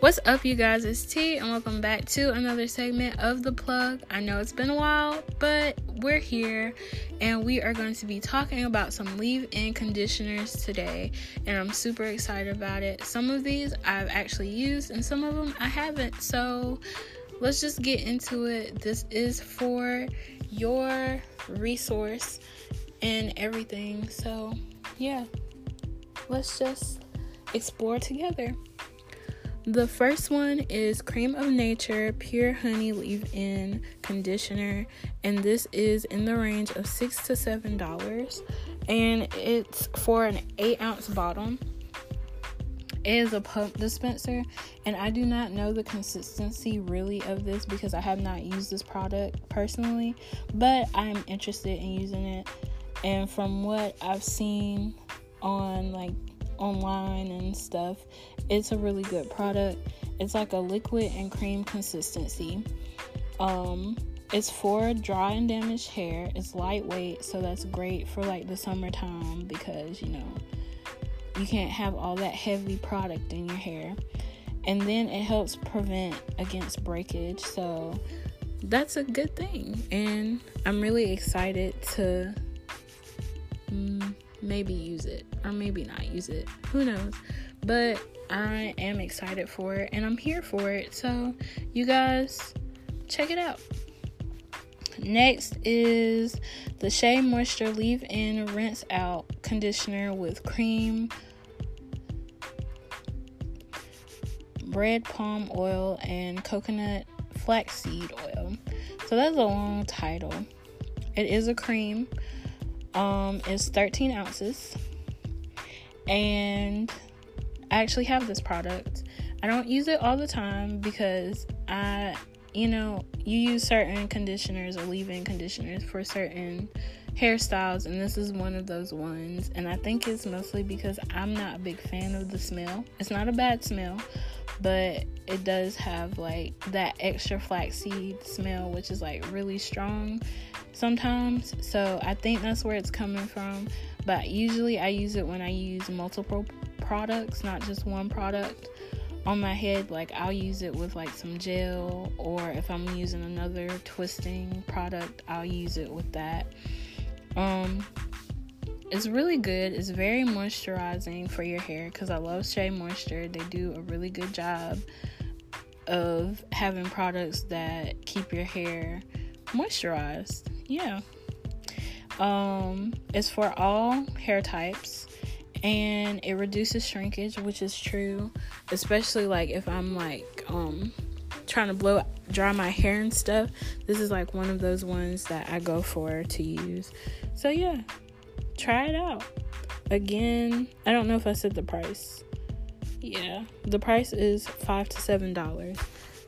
What's up, you guys? It's T, and welcome back to another segment of The Plug. I know it's been a while, but we're here, and we are going to be talking about some leave in conditioners today, and I'm super excited about it. Some of these I've actually used, and some of them I haven't, so let's just get into it. This is for your resource and everything, so yeah, let's just explore together. The first one is Cream of Nature Pure Honey Leave In Conditioner, and this is in the range of six to seven dollars, and it's for an eight ounce bottle. It is a pump dispenser, and I do not know the consistency really of this because I have not used this product personally, but I'm interested in using it. And from what I've seen on like online and stuff. It's a really good product. It's like a liquid and cream consistency. Um, it's for dry and damaged hair. It's lightweight, so that's great for like the summertime because you know you can't have all that heavy product in your hair. And then it helps prevent against breakage, so that's a good thing. And I'm really excited to. Maybe use it or maybe not use it. Who knows? But I am excited for it and I'm here for it. So, you guys, check it out. Next is the Shea Moisture Leave In Rinse Out Conditioner with cream, red palm oil, and coconut flaxseed oil. So that's a long title. It is a cream um, is 13 ounces. And I actually have this product. I don't use it all the time because I, you know, you use certain conditioners or leave in conditioners for certain hairstyles, and this is one of those ones. And I think it's mostly because I'm not a big fan of the smell. It's not a bad smell, but it does have like that extra flaxseed smell, which is like really strong sometimes. So I think that's where it's coming from. But usually I use it when I use multiple products, not just one product on my head. Like I'll use it with like some gel, or if I'm using another twisting product, I'll use it with that. Um, it's really good. It's very moisturizing for your hair because I love Shea Moisture. They do a really good job of having products that keep your hair moisturized. Yeah. Um, it's for all hair types and it reduces shrinkage, which is true, especially like if I'm like um trying to blow dry my hair and stuff. This is like one of those ones that I go for to use. So yeah, try it out. Again, I don't know if I said the price. Yeah, the price is five to seven dollars,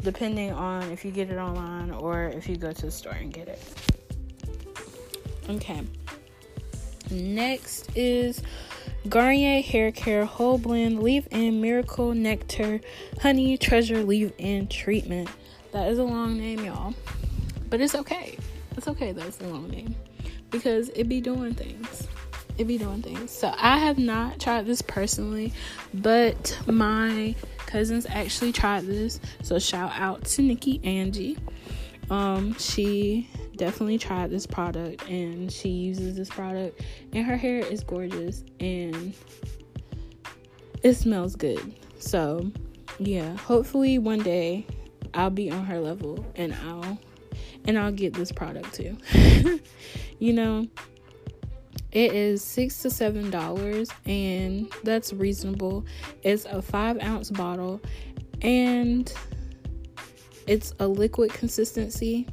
depending on if you get it online or if you go to the store and get it. Okay. Next is Garnier Hair Care Whole Blend Leave In Miracle Nectar Honey Treasure Leave In Treatment. That is a long name, y'all. But it's okay. It's okay that it's a long name because it be doing things it be doing things. So I have not tried this personally, but my cousins actually tried this. So shout out to Nikki Angie. Um, she definitely tried this product and she uses this product and her hair is gorgeous and it smells good. So yeah, hopefully one day I'll be on her level and I'll and I'll get this product too. you know, it is six to seven dollars, and that's reasonable. It's a five ounce bottle, and it's a liquid consistency.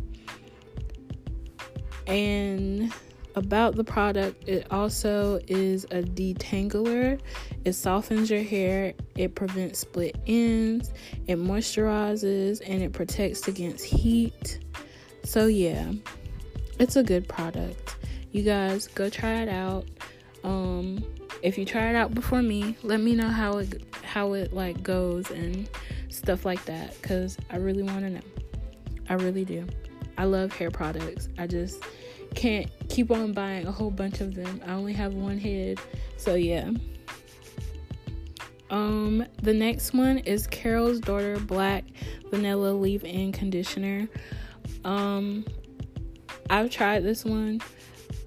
And about the product, it also is a detangler. It softens your hair, it prevents split ends, it moisturizes, and it protects against heat. So, yeah, it's a good product you guys go try it out. Um, if you try it out before me, let me know how it how it like goes and stuff like that cuz I really want to know. I really do. I love hair products. I just can't keep on buying a whole bunch of them. I only have one head. So yeah. Um, the next one is Carol's Daughter Black Vanilla Leave-In Conditioner. Um, I've tried this one.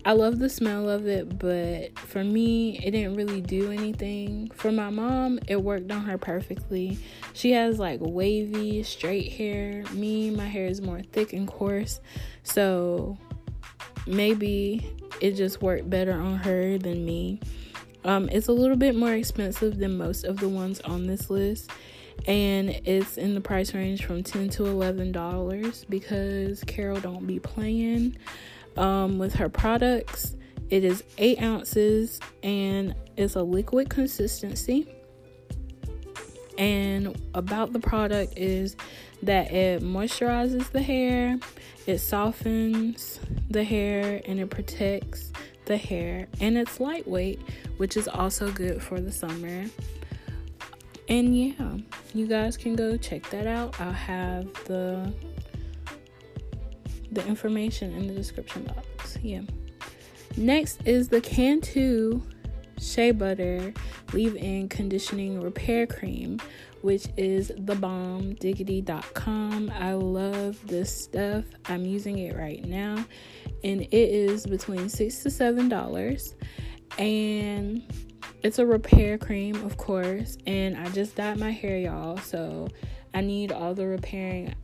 I love the smell of it, but for me, it didn't really do anything. For my mom, it worked on her perfectly. She has like wavy, straight hair. Me, my hair is more thick and coarse. So maybe it just worked better on her than me. Um, it's a little bit more expensive than most of the ones on this list, and it's in the price range from 10 to 11 dollars because Carol don't be playing um, with her products. It is eight ounces and it's a liquid consistency. And about the product is that it moisturizes the hair, it softens the hair, and it protects the hair. And it's lightweight, which is also good for the summer. And yeah, you guys can go check that out. I'll have the the information in the description box. Yeah. Next is the Cantu Shea Butter Leave In Conditioning Repair Cream, which is the bomb diggity.com. I love this stuff. I'm using it right now, and it is between six to seven dollars. And it's a repair cream, of course, and I just dyed my hair, y'all, so I need all the repairing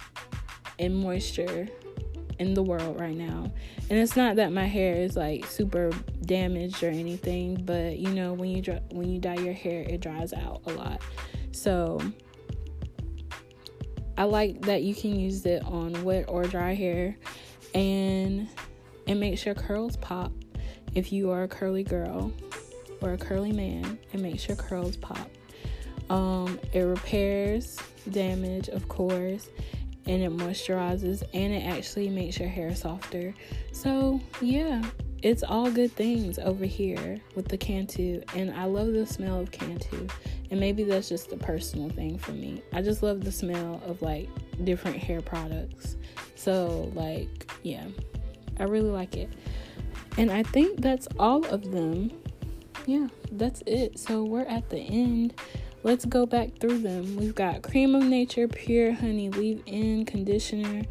and moisture in the world right now. And it's not that my hair is like super damaged or anything, but you know when you when you dye your hair, it dries out a lot. So I like that you can use it on wet or dry hair, and it makes your curls pop. If you are a curly girl or a curly man, it makes your curls pop. Um, it repairs damage, of course and it moisturizes and it actually makes your hair softer. So, yeah, it's all good things over here with the Cantu, and I love the smell of Cantu. And maybe that's just a personal thing for me. I just love the smell of like different hair products. So, like, yeah, I really like it. And I think that's all of them. Yeah, that's it. So, we're at the end Let's go back through them. We've got Cream of Nature Pure Honey Leave In Conditioner.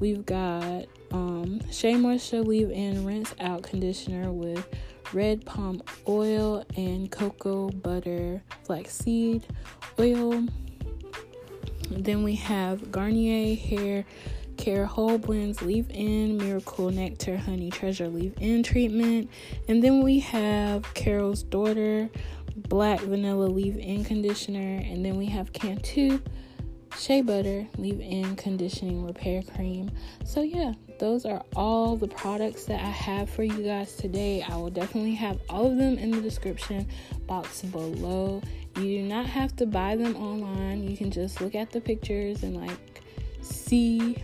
We've got um, Shea Moisture Leave In Rinse Out Conditioner with red palm oil and cocoa butter flaxseed oil. Then we have Garnier Hair Care Whole Blends Leave In Miracle Nectar Honey Treasure Leave In treatment. And then we have Carol's Daughter black vanilla leave-in conditioner, and then we have Cantu shea butter leave-in conditioning repair cream. So yeah, those are all the products that I have for you guys today. I will definitely have all of them in the description box below. You do not have to buy them online. You can just look at the pictures and like see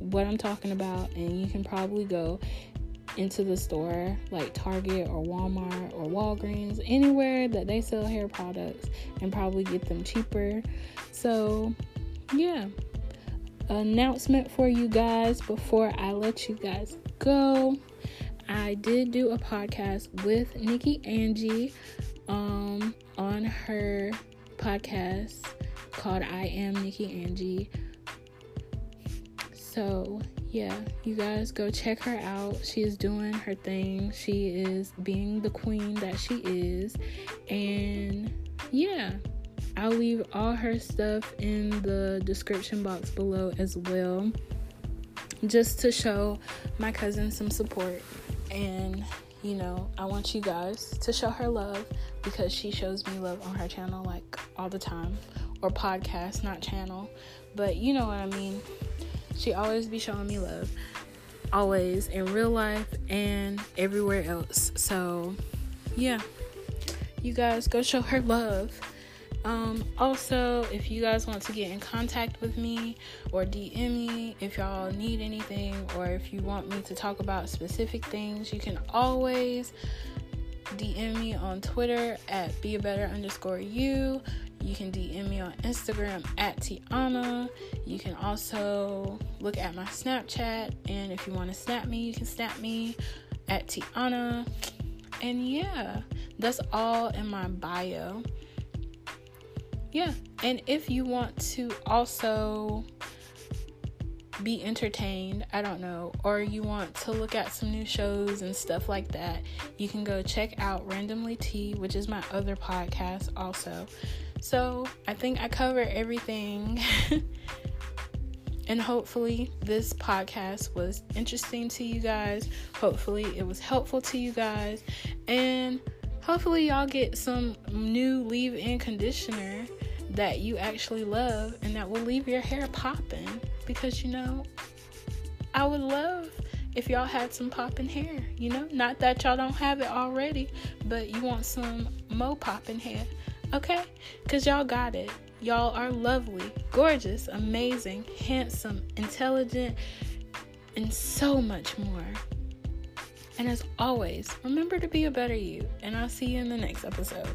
what I'm talking about and you can probably go into the store like Target or Walmart or Walgreens, anywhere that they sell hair products and probably get them cheaper. So, yeah. Announcement for you guys before I let you guys go. I did do a podcast with Nikki Angie um, on her podcast called I Am Nikki Angie. So, yeah, you guys go check her out. She is doing her thing. She is being the queen that she is. And yeah, I'll leave all her stuff in the description box below as well. Just to show my cousin some support. And you know, I want you guys to show her love because she shows me love on her channel like all the time. Or podcast, not channel. But you know what I mean. She always be showing me love. Always in real life and everywhere else. So, yeah. You guys go show her love. Um, also, if you guys want to get in contact with me or DM me if y'all need anything or if you want me to talk about specific things, you can always DM me on Twitter at be a better underscore you. You can DM me on Instagram at Tiana. You can also look at my Snapchat, and if you want to snap me, you can snap me at Tiana. And yeah, that's all in my bio. yeah, and if you want to also be entertained, I don't know, or you want to look at some new shows and stuff like that, you can go check out Randomly Tea, which is my other podcast also. So I think I cover everything. and hopefully, this podcast was interesting to you guys. Hopefully, it was helpful to you guys. And hopefully, y'all get some new leave in conditioner that you actually love and that will leave your hair popping. Because, you know, I would love if y'all had some popping hair, you know? Not that y'all don't have it already, but you want some mo popping hair. Okay? Because y'all got it. Y'all are lovely, gorgeous, amazing, handsome, intelligent, and so much more. And as always, remember to be a better you. And I'll see you in the next episode.